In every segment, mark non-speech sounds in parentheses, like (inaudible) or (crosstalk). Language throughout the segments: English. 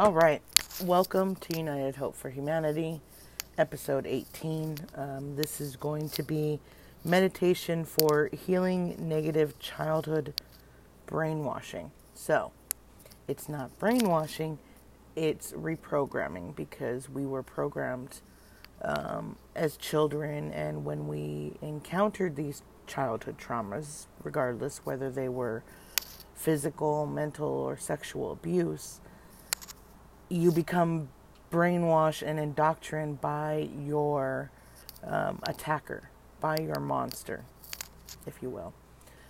All right. Welcome to United Hope for Humanity, episode 18. Um, this is going to be meditation for healing negative childhood brainwashing. So, it's not brainwashing, it's reprogramming because we were programmed um, as children, and when we encountered these childhood traumas, regardless whether they were physical, mental, or sexual abuse, you become brainwashed and indoctrinated by your um, attacker, by your monster, if you will.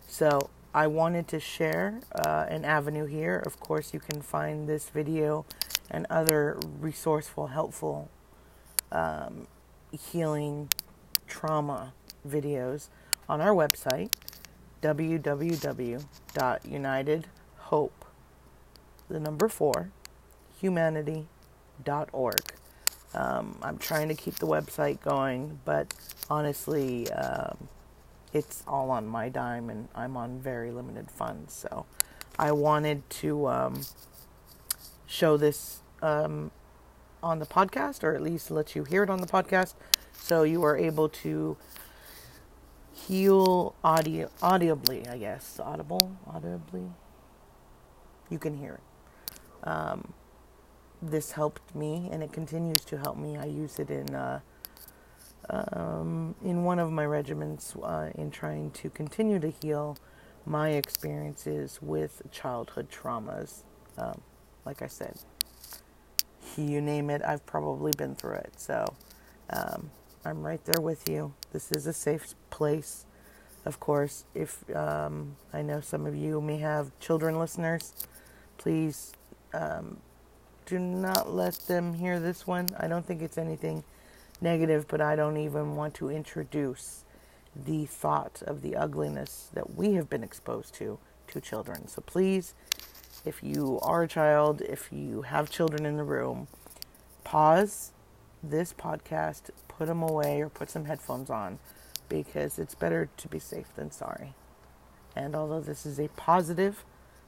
So, I wanted to share uh, an avenue here. Of course, you can find this video and other resourceful, helpful um, healing trauma videos on our website www.unitedhope the number 4 humanity.org. Um, I'm trying to keep the website going, but honestly, um, it's all on my dime and I'm on very limited funds. So I wanted to um, show this um, on the podcast, or at least let you hear it on the podcast, so you are able to heal audio audibly. I guess audible, audibly. You can hear it. Um, this helped me, and it continues to help me. I use it in. Uh, um, in one of my regiments uh, in trying to continue to heal my experiences with childhood traumas. Um, like I said, you name it, I've probably been through it. So um, I'm right there with you. This is a safe place. Of course, if um, I know some of you may have children listeners, please um, do not let them hear this one. I don't think it's anything negative, but I don't even want to introduce the thought of the ugliness that we have been exposed to to children. So please if you are a child, if you have children in the room, pause this podcast, put them away, or put some headphones on because it's better to be safe than sorry. And although this is a positive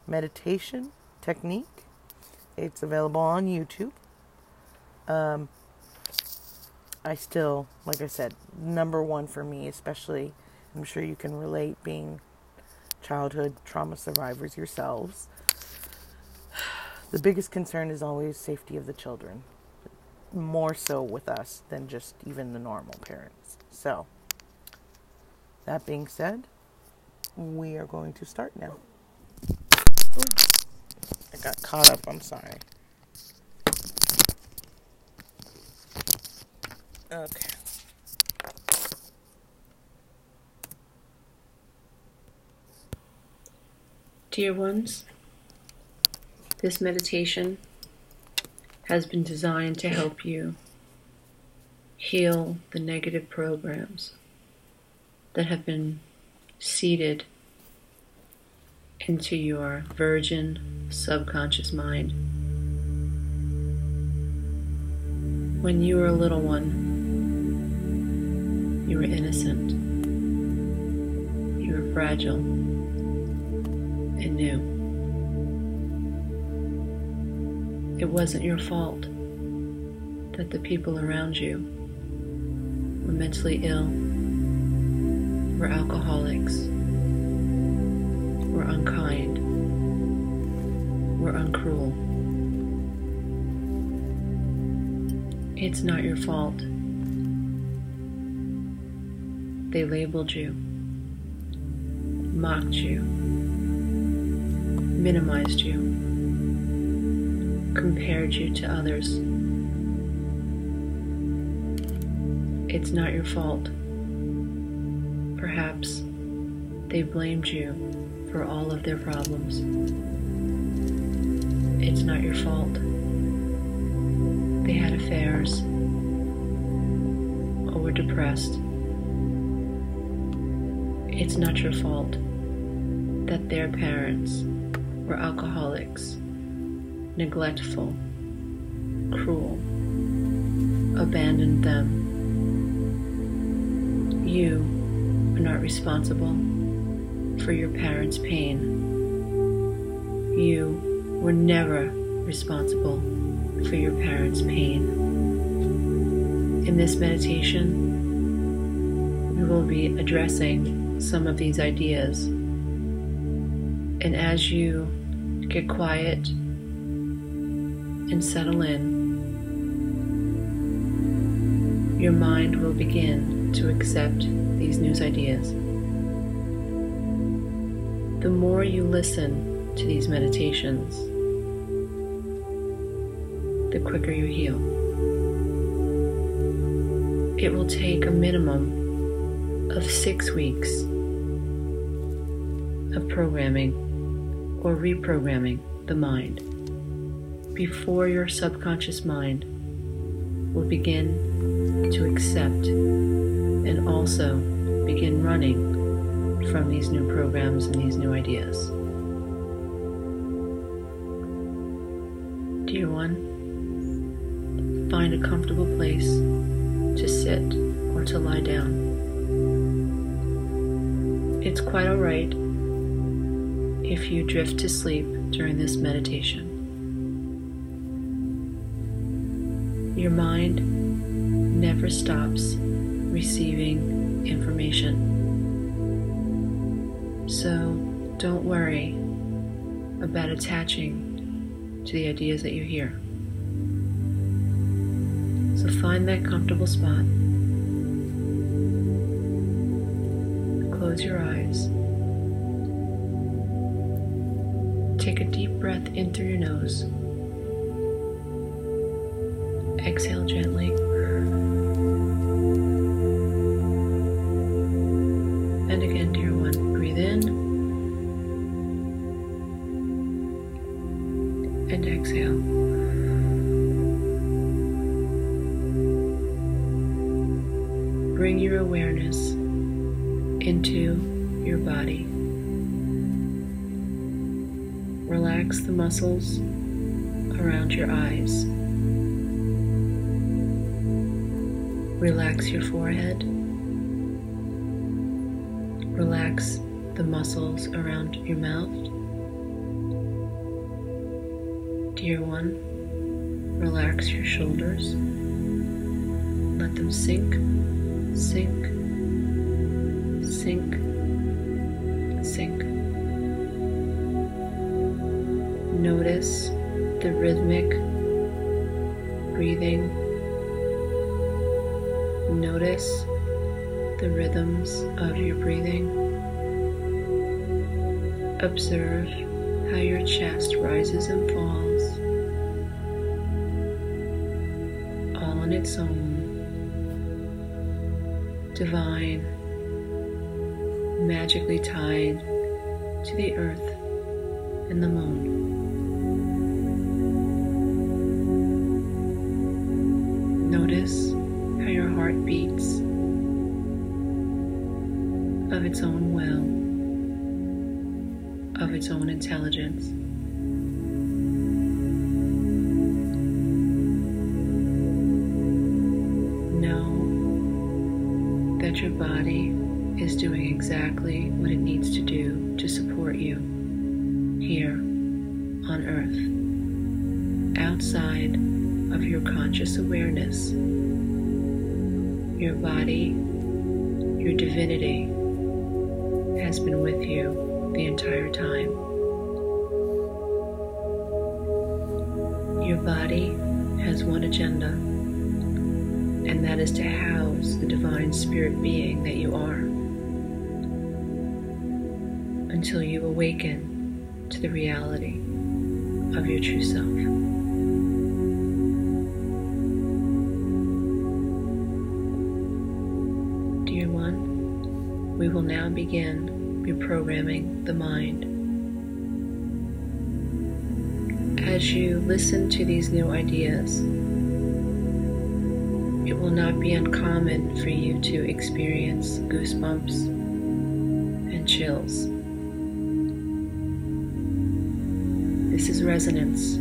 meditation technique, it's available on YouTube. Um, I still, like I said, number one for me, especially, I'm sure you can relate being childhood trauma survivors yourselves the biggest concern is always safety of the children, more so with us than just even the normal parents. So, that being said, we are going to start now. I got caught up, I'm sorry. Okay. Dear ones, this meditation has been designed to help you heal the negative programs that have been seeded into your virgin subconscious mind. When you were a little one, you were innocent, you were fragile and new. It wasn't your fault that the people around you were mentally ill, were alcoholics, were unkind, were uncruel. It's not your fault. They labeled you, mocked you, minimized you compared you to others. It's not your fault. Perhaps they blamed you for all of their problems. It's not your fault. They had affairs or were depressed. It's not your fault that their parents were alcoholics neglectful, cruel, abandoned them. You are not responsible for your parents' pain. You were never responsible for your parents' pain. In this meditation, we will be addressing some of these ideas. And as you get quiet and settle in, your mind will begin to accept these new ideas. The more you listen to these meditations, the quicker you heal. It will take a minimum of six weeks of programming or reprogramming the mind before your subconscious mind will begin to accept and also begin running from these new programs and these new ideas. Dear one, find a comfortable place to sit or to lie down. It's quite alright if you drift to sleep during this meditation. Your mind never stops receiving information. So don't worry about attaching to the ideas that you hear. So find that comfortable spot. Close your eyes. Take a deep breath in through your nose. Exhale gently. Muscles around your eyes. Relax your forehead. Relax the muscles around your mouth. Dear one, relax your shoulders. Let them sink, sink, sink. Notice the rhythmic breathing. Notice the rhythms of your breathing. Observe how your chest rises and falls all on its own. Divine, magically tied to the earth and the moon. Its own will, of its own intelligence. Know that your body is doing exactly what it needs to do to support you here on earth, outside of your conscious awareness. Your body, your divinity, has been with you the entire time. Your body has one agenda, and that is to house the divine spirit being that you are until you awaken to the reality of your true self. Dear one, we will now begin reprogramming the mind. As you listen to these new ideas, it will not be uncommon for you to experience goosebumps and chills. This is resonance.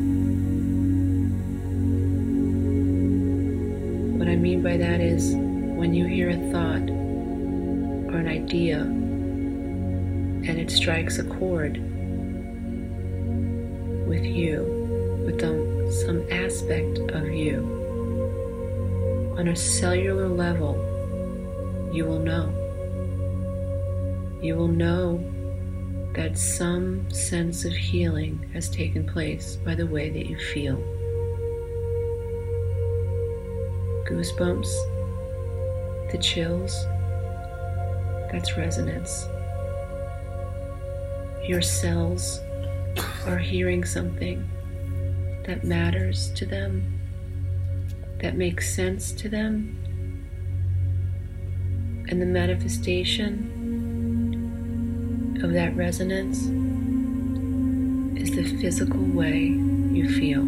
What I mean by that is when you hear a thought or an idea and it strikes a chord with you, with some aspect of you. On a cellular level, you will know. You will know that some sense of healing has taken place by the way that you feel. Goosebumps, the chills, that's resonance. Your cells are hearing something that matters to them, that makes sense to them, and the manifestation of that resonance is the physical way you feel.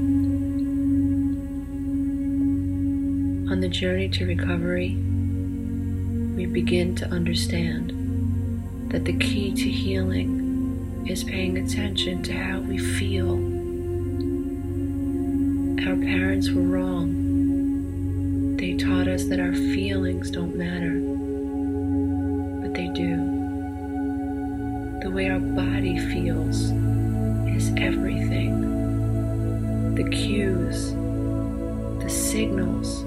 On the journey to recovery, we begin to understand that the key to healing is paying attention to how we feel. Our parents were wrong. They taught us that our feelings don't matter, but they do The way our body feels is everything. The cues, the signals,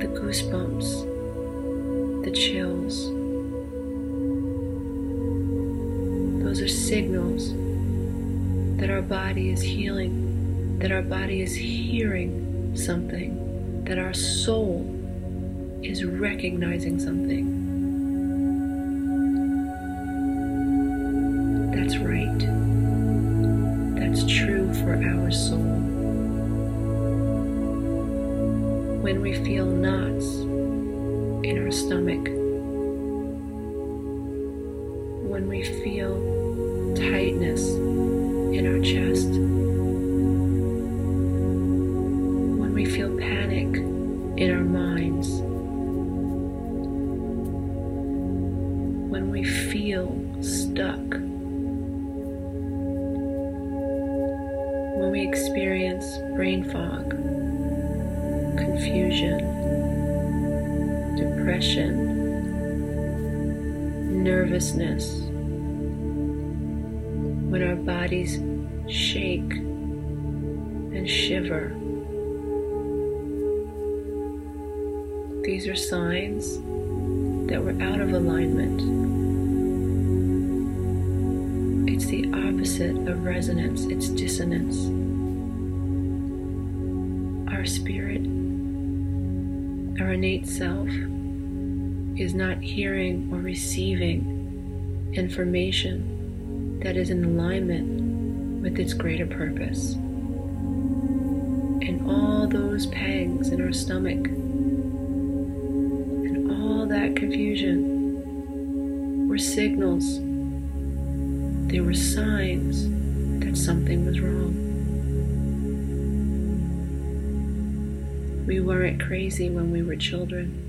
the goosebumps, the chills. Those are signals that our body is healing, that our body is hearing something, that our soul is recognizing something. That's right. That's true for our soul. When we feel knots in our stomach, when we feel tightness in our chest, bodies shake and shiver. These are signs that we're out of alignment. It's the opposite of resonance, it's dissonance. Our spirit our innate self is not hearing or receiving information that is in alignment with its greater purpose. And all those pangs in our stomach and all that confusion were signals, they were signs that something was wrong. We weren't crazy when we were children.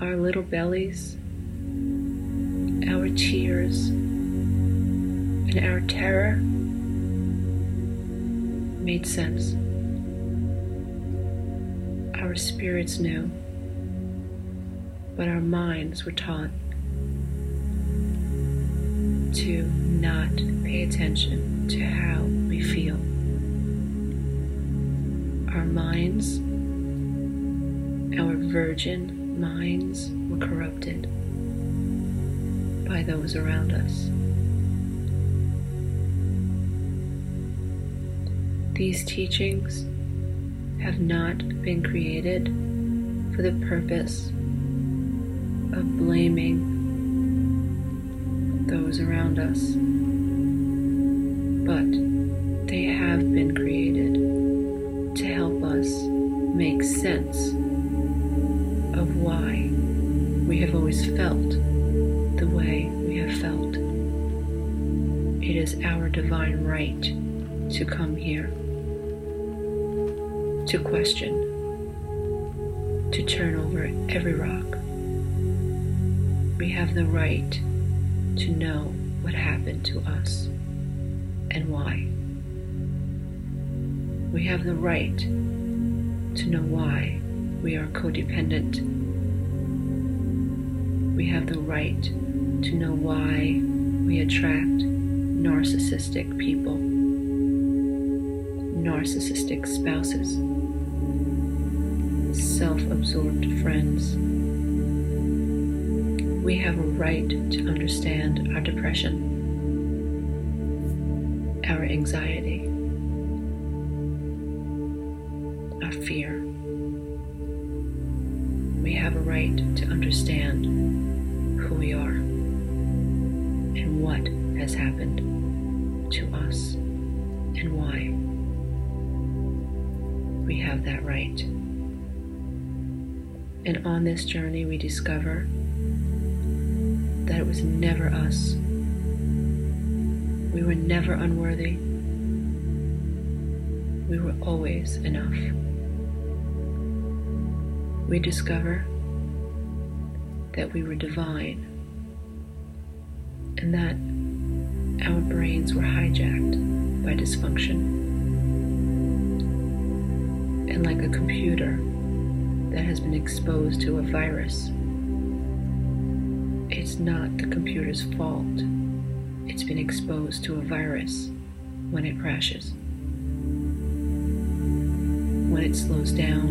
Our little bellies, our tears, and our terror made sense. Our spirits knew, but our minds were taught to not pay attention to how we feel our minds, our virgin minds, were corrupted by those around us. These teachings have not been created for the purpose of blaming those around us, but they have been created to help us make sense of why we have always felt the way we have felt. It is our divine right to come here, to question, to turn over every rock. We have the right to know what happened to us and why. We have the right to know why we are codependent. We have the right to know why we attract narcissistic people. narcissistic spouses, self absorbed friends. We have a right to understand our depression, our anxiety, our fear. We have a right to understand who we are and what has happened to us and why. We have that right. And on this journey, we discover that it was never us. We were never unworthy. We were always enough. We discover that we were divine and that our brains were hijacked by dysfunction. And like a computer that has been exposed to a virus, it's not the computer's fault. It's been exposed to a virus when it crashes. When it slows down,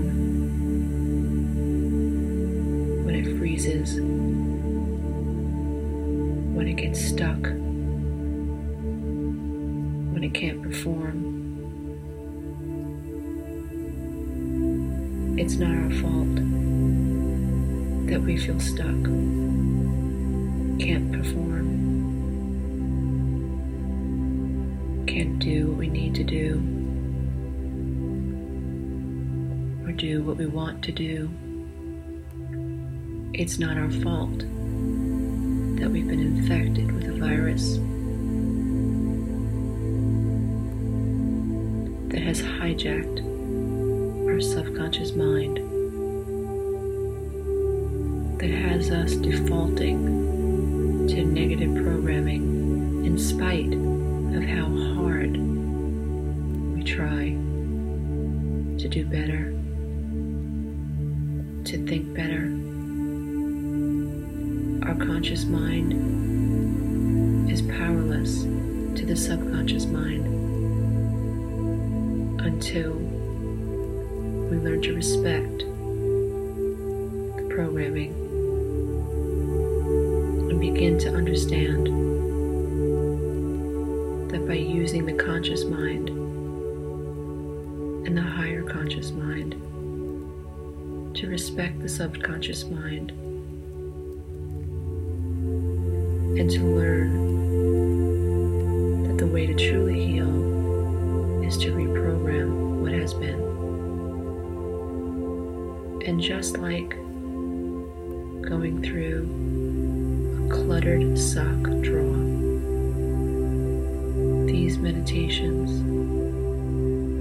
when it freezes, when it gets stuck, when it can't perform. It's not our fault that we feel stuck, can't perform, can't do what we need to do, or do what we want to do. It's not our fault that we've been infected with a virus that has hijacked our subconscious mind, that has us defaulting to negative programming in spite of how hard we try to do better, to think better. Our conscious mind is powerless to the subconscious mind until we learn to respect the programming and begin to understand that by using the conscious mind and the higher conscious mind to respect the subconscious mind and to learn And just like going through a cluttered sock drawer, these meditations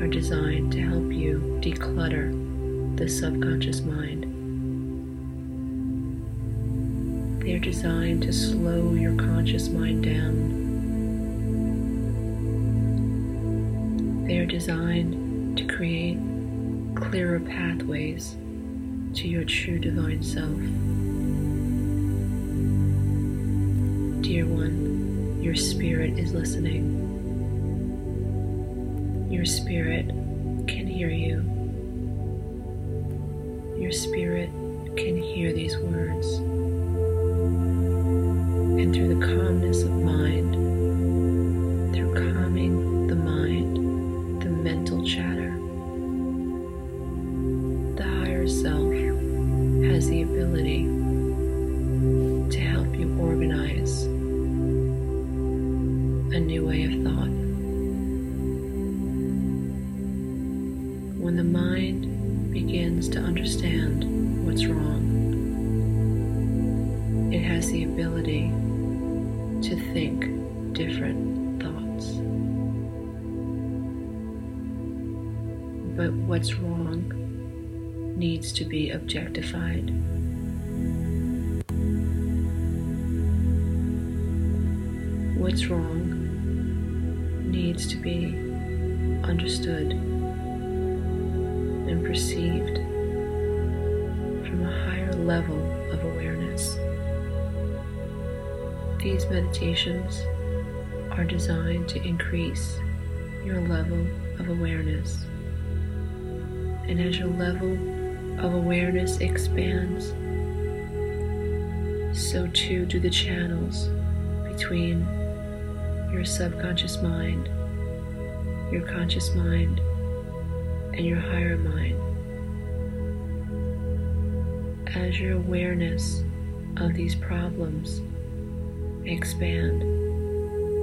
are designed to help you declutter the subconscious mind. They are designed to slow your conscious mind down. They are designed to create clearer pathways to your true divine self. Dear one, your spirit is listening. Your spirit can hear you. Your spirit can hear these words. And through the calmness of mind, through calming When the mind begins to understand what's wrong, it has the ability to think different thoughts. But what's wrong needs to be objectified. What's wrong needs to be understood and perceived from a higher level of awareness. These meditations are designed to increase your level of awareness. And as your level of awareness expands, so too do the channels between your subconscious mind, your conscious mind, and your higher mind. As your awareness of these problems expand,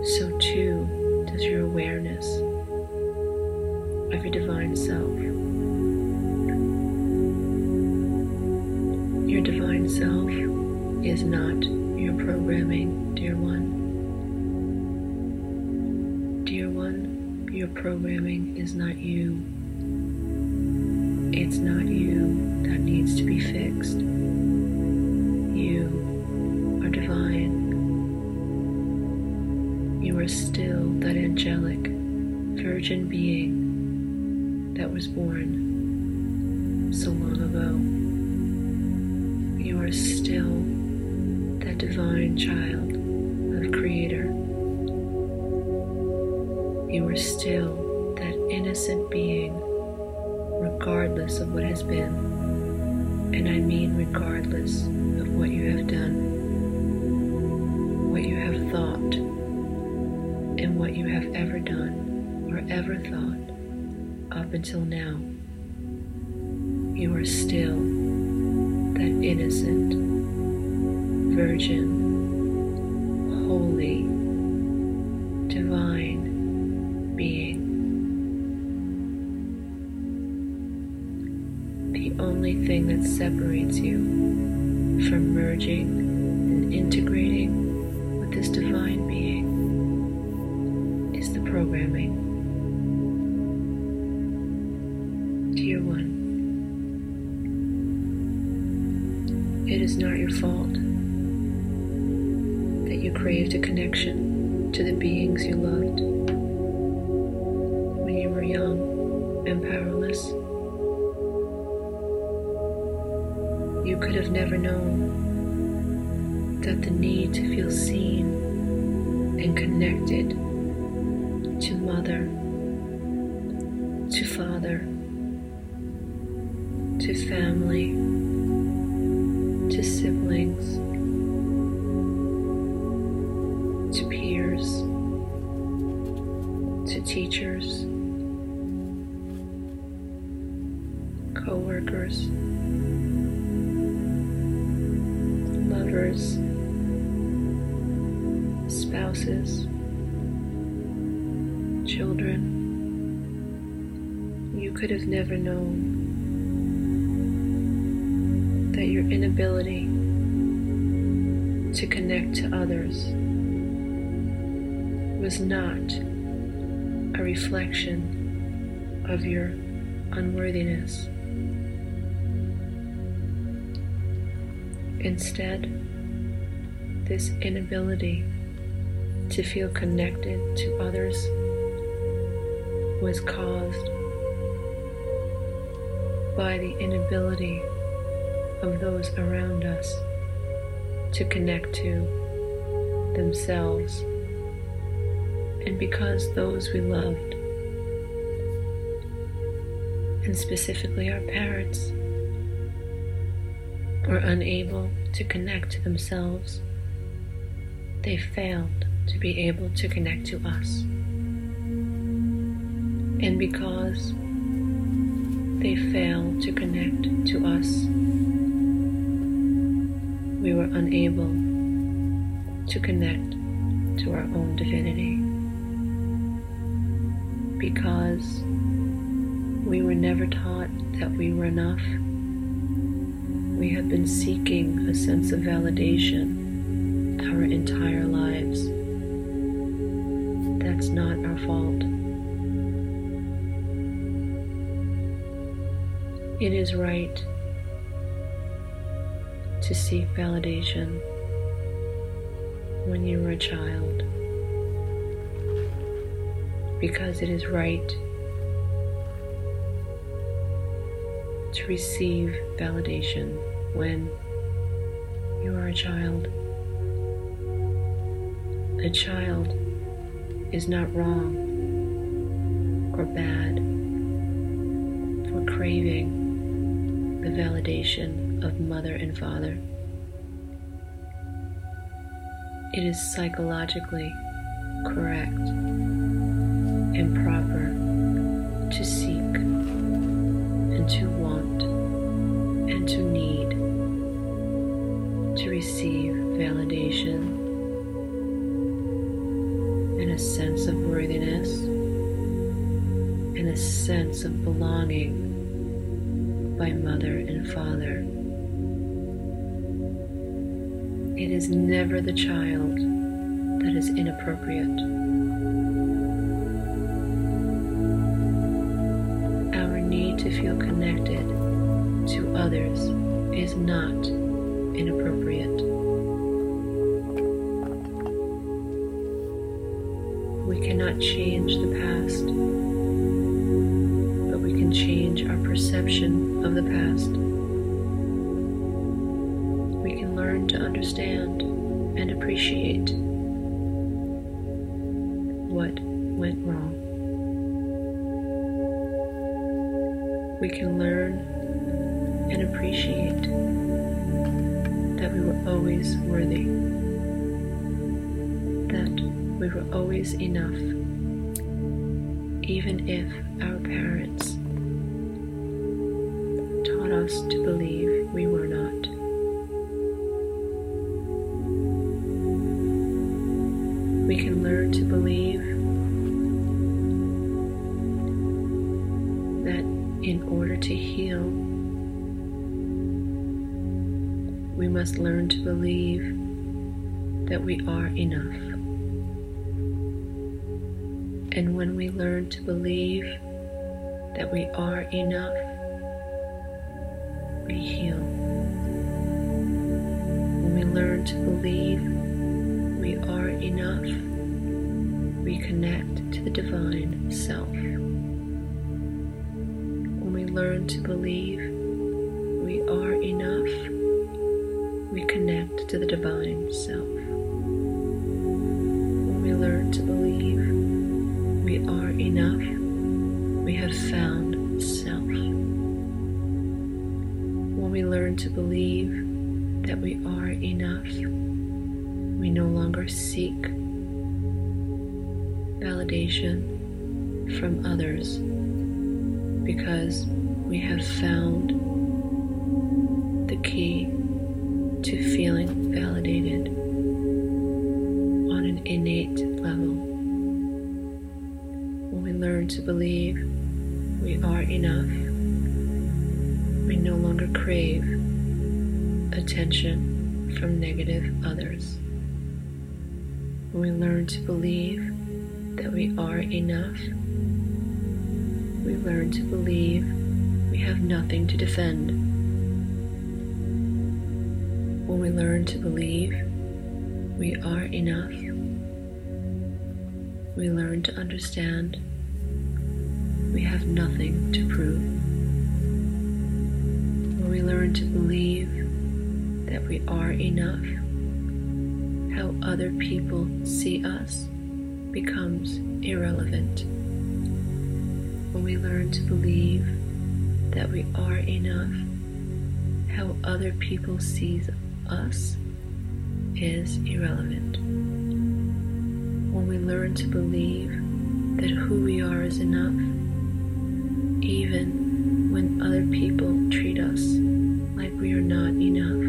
so too does your awareness of your divine self. Your divine self is not your programming, dear one. Dear one, your programming is not you. It's not you that needs to be fixed. You are divine. You are still that angelic, virgin being that was born so long ago. You are still that divine child of Creator. You are still that innocent being, regardless of what has been. And I mean regardless of what you have done, what you have thought, and what you have ever done or ever thought up until now. You are still that innocent, virgin, that separates you from merging and integrating with this divine being is the programming. Dear one, it is not your fault that you craved a connection to the beings you loved could have never known that the need to feel seen and connected to mother, to father, to family, could have never known that your inability to connect to others was not a reflection of your unworthiness. Instead, this inability to feel connected to others was caused by the inability of those around us to connect to themselves. And because those we loved, and specifically our parents, were unable to connect to themselves, they failed to be able to connect to us. And because they failed to connect to us, we were unable to connect to our own divinity. Because we were never taught that we were enough, we have been seeking a sense of validation our entire lives. That's not our fault. It is right to seek validation when you were a child because it is right to receive validation when you are a child. A child is not wrong or bad for craving the validation of mother and father. It is psychologically correct and proper to seek and to want and to need to receive validation and a sense of worthiness and a sense of belonging by mother and father. It is never the child that is inappropriate. Our need to feel connected to others is not inappropriate. We cannot change the past, can change our perception of the past. We can learn to understand and appreciate what went wrong. We can learn and appreciate that we were always worthy, that we were always enough, even if our parents to believe we were not. We can learn to believe that in order to heal, we must learn to believe that we are enough. And when we learn to believe that we are enough, we heal. When we learn to believe we are enough, we connect to the divine self. When we learn to believe we are enough, we connect to the divine self. When we learn to believe learn to believe that we are enough, we no longer seek validation from others because we have found the key to feeling validated on an innate level. When we learn to believe we are enough, crave attention from negative others. When we learn to believe that we are enough, we learn to believe we have nothing to defend. When we learn to believe we are enough, we learn to understand we have nothing to prove. When we learn to believe that we are enough, how other people see us becomes irrelevant. When we learn to believe that we are enough, how other people see us is irrelevant. When we learn to believe that who we are is enough, even when other people treat us like we are not enough,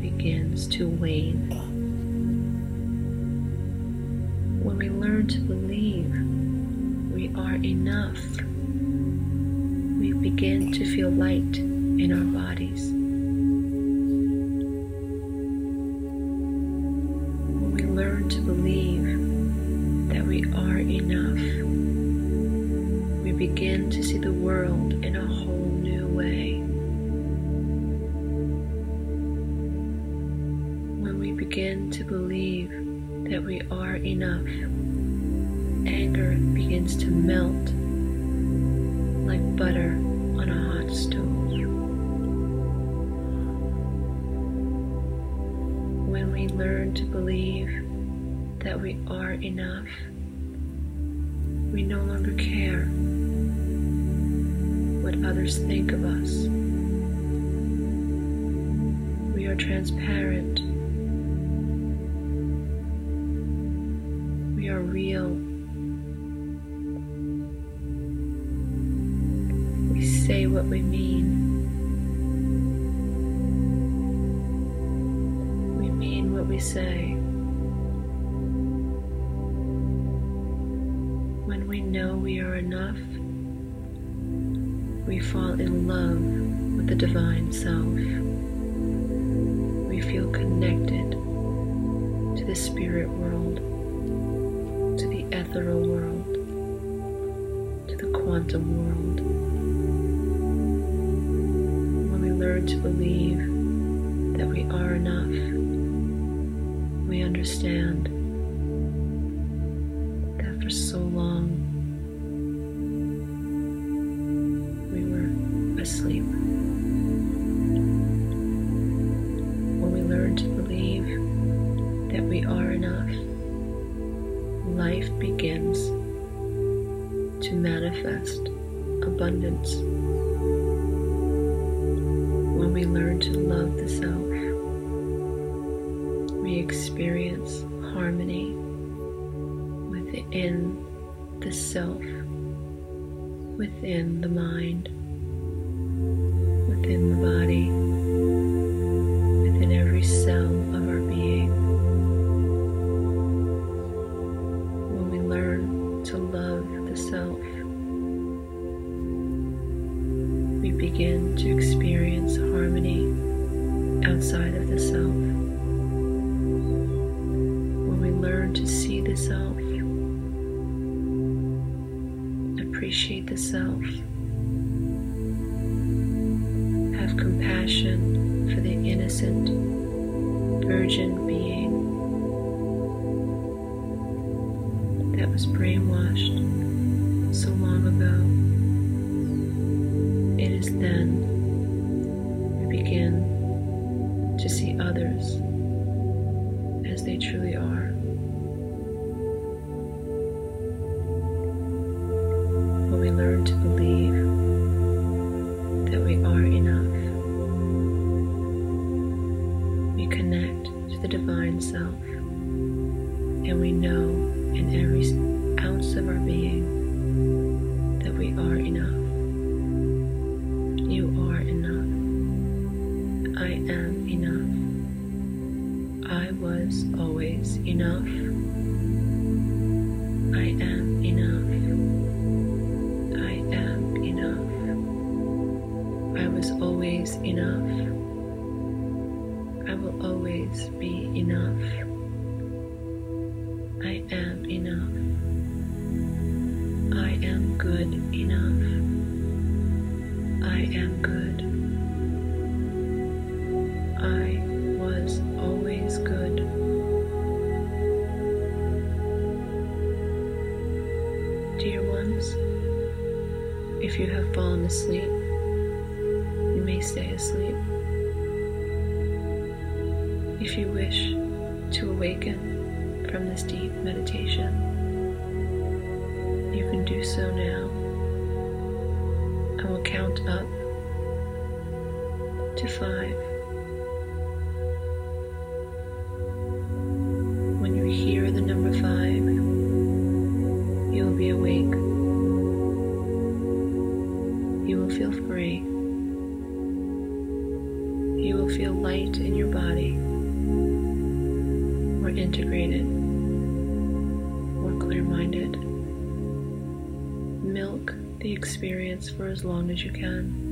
begins to wane. When we learn to believe we are enough, we begin to feel light in our bodies. When we learn to believe that we are enough, we begin to see the world in a whole new enough, anger begins to melt like butter on a hot stove. When we learn to believe that we are enough, we no longer care what others think of us. We are transparent. Say. When we know we are enough, we fall in love with the divine self. We feel connected to the spirit world, to the ethereal world, to the quantum world. When we learn to believe that we are enough, we understand that for so within the mind, within the body, within every cell of our being. When we learn to love the self, we begin to appreciate the self, have compassion for the innocent, virgin being that was enough. I will always be enough. I am enough. I am good enough. I am good. I was always good. Dear ones, if you have fallen asleep, stay asleep. If you wish to awaken from this deep meditation, you can do so now. I will count up to five. The experience for as long as you can.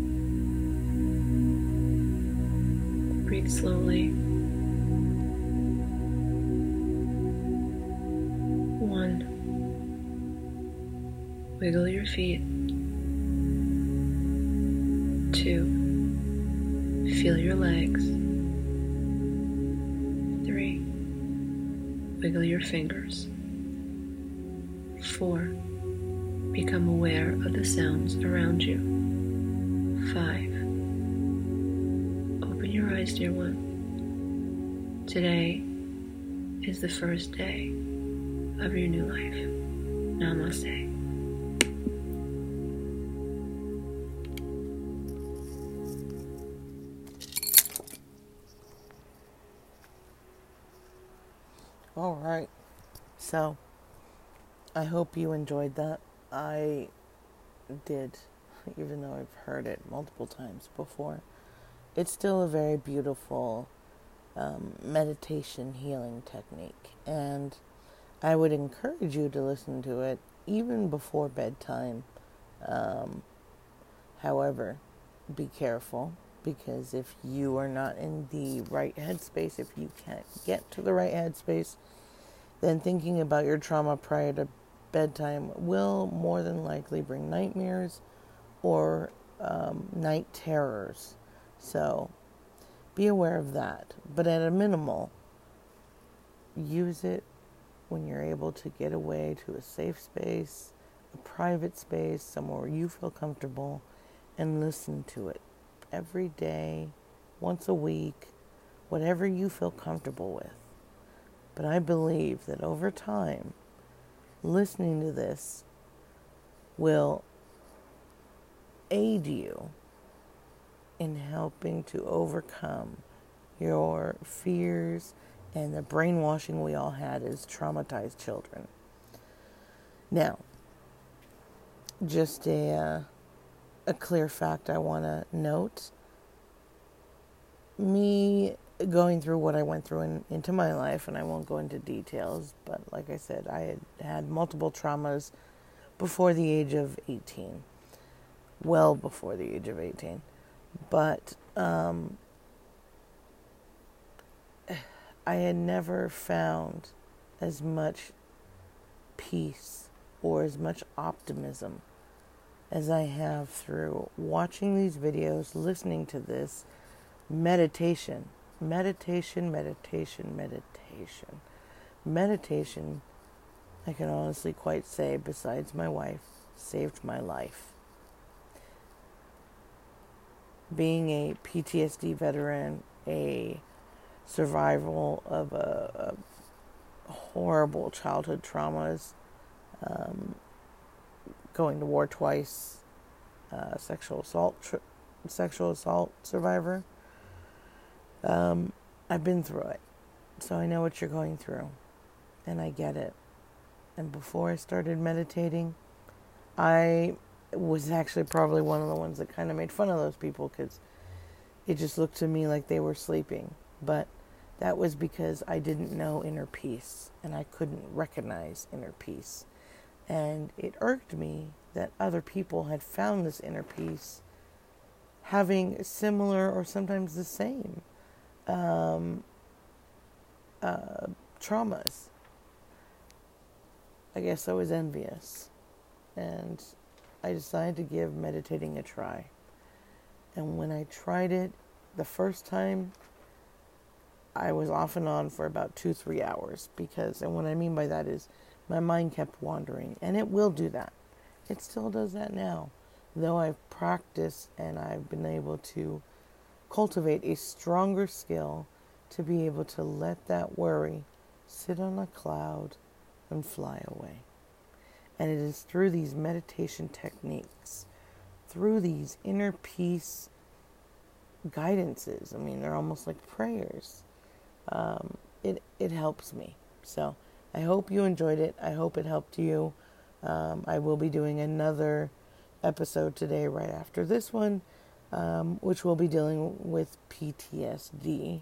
Breathe slowly. One. Wiggle your feet. Two. Feel your legs. Three. wiggle your fingers. Four, become aware of the sounds around you. Five, open your eyes, dear one. Today is the first day of your new life. Namaste. All right. So, I hope you enjoyed that. I did, even though I've heard it multiple times before. It's still a very beautiful um, meditation healing technique, and I would encourage you to listen to it even before bedtime. Um, however, be careful because if you are not in the right headspace, if you can't get to the right headspace, then thinking about your trauma prior to bedtime will more than likely bring nightmares or um, night terrors. So be aware of that. But at a minimal, use it when you're able to get away to a safe space, a private space, somewhere you feel comfortable, and listen to it every day, once a week, whatever you feel comfortable with. But I believe that over time, listening to this will aid you in helping to overcome your fears and the brainwashing we all had as traumatized children. Now, just a uh, a clear fact I want to note. Me going through what I went through in, into my life, and I won't go into details, but like I said, I had had multiple traumas before the age of 18. Well before the age of 18. But um, (sighs) I had never found as much peace or as much optimism as I have through watching these videos, listening to this meditation, meditation, meditation, meditation. Meditation, I can honestly quite say, besides my wife, saved my life. Being a PTSD veteran, a survival of a, a horrible childhood traumas, um, going to war twice, uh, sexual assault, sexual assault survivor. Um, I've been through it, so I know what you're going through, and I get it. And before I started meditating, I was actually probably one of the ones that kind of made fun of those people because it just looked to me like they were sleeping. But that was because I didn't know inner peace and I couldn't recognize inner peace. And it irked me that other people had found this inner peace having similar or sometimes the same um, uh, traumas. I guess I was envious. And I decided to give meditating a try. And when I tried it the first time, I was off and on for about two, three hours because, and what I mean by that is my mind kept wandering, and it will do that. It still does that now, though I've practiced and I've been able to cultivate a stronger skill to be able to let that worry sit on a cloud and fly away. And it is through these meditation techniques, through these inner peace guidances, I mean, they're almost like prayers, um, it, it helps me. So, I hope you enjoyed it. I hope it helped you. Um, I will be doing another episode today, right after this one, um, which will be dealing with PTSD.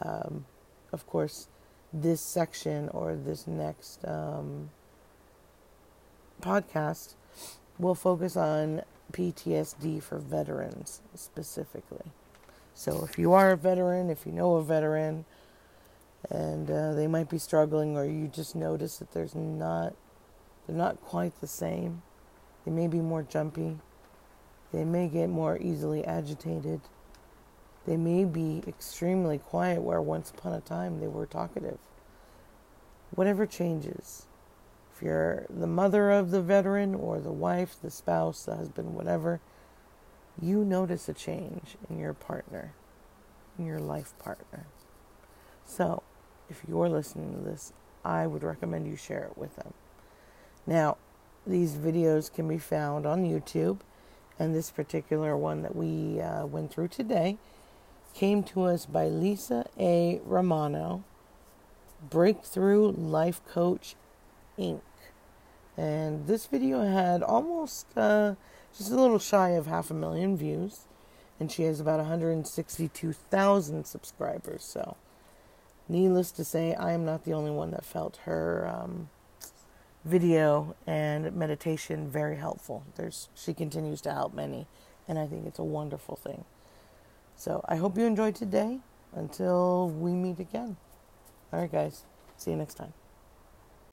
Um, of course, this section or this next um, podcast will focus on PTSD for veterans specifically. So, if you are a veteran, if you know a veteran, and uh, they might be struggling, or you just notice that there's not, they're not quite the same. They may be more jumpy. They may get more easily agitated. They may be extremely quiet, where once upon a time they were talkative. whatever changes. If you're the mother of the veteran or the wife, the spouse, the husband, whatever, you notice a change in your partner, in your life partner. So, if you're listening to this, I would recommend you share it with them. Now, these videos can be found on YouTube, and this particular one that we uh, went through today came to us by Lisa A. Romano, Breakthrough Life Coach Inc. And this video had almost uh, just a little shy of half a million views, and she has about 162,000 subscribers. So, needless to say, I am not the only one that felt her um, video and meditation very helpful. There's she continues to help many, and I think it's a wonderful thing. So I hope you enjoyed today. Until we meet again. All right, guys. See you next time.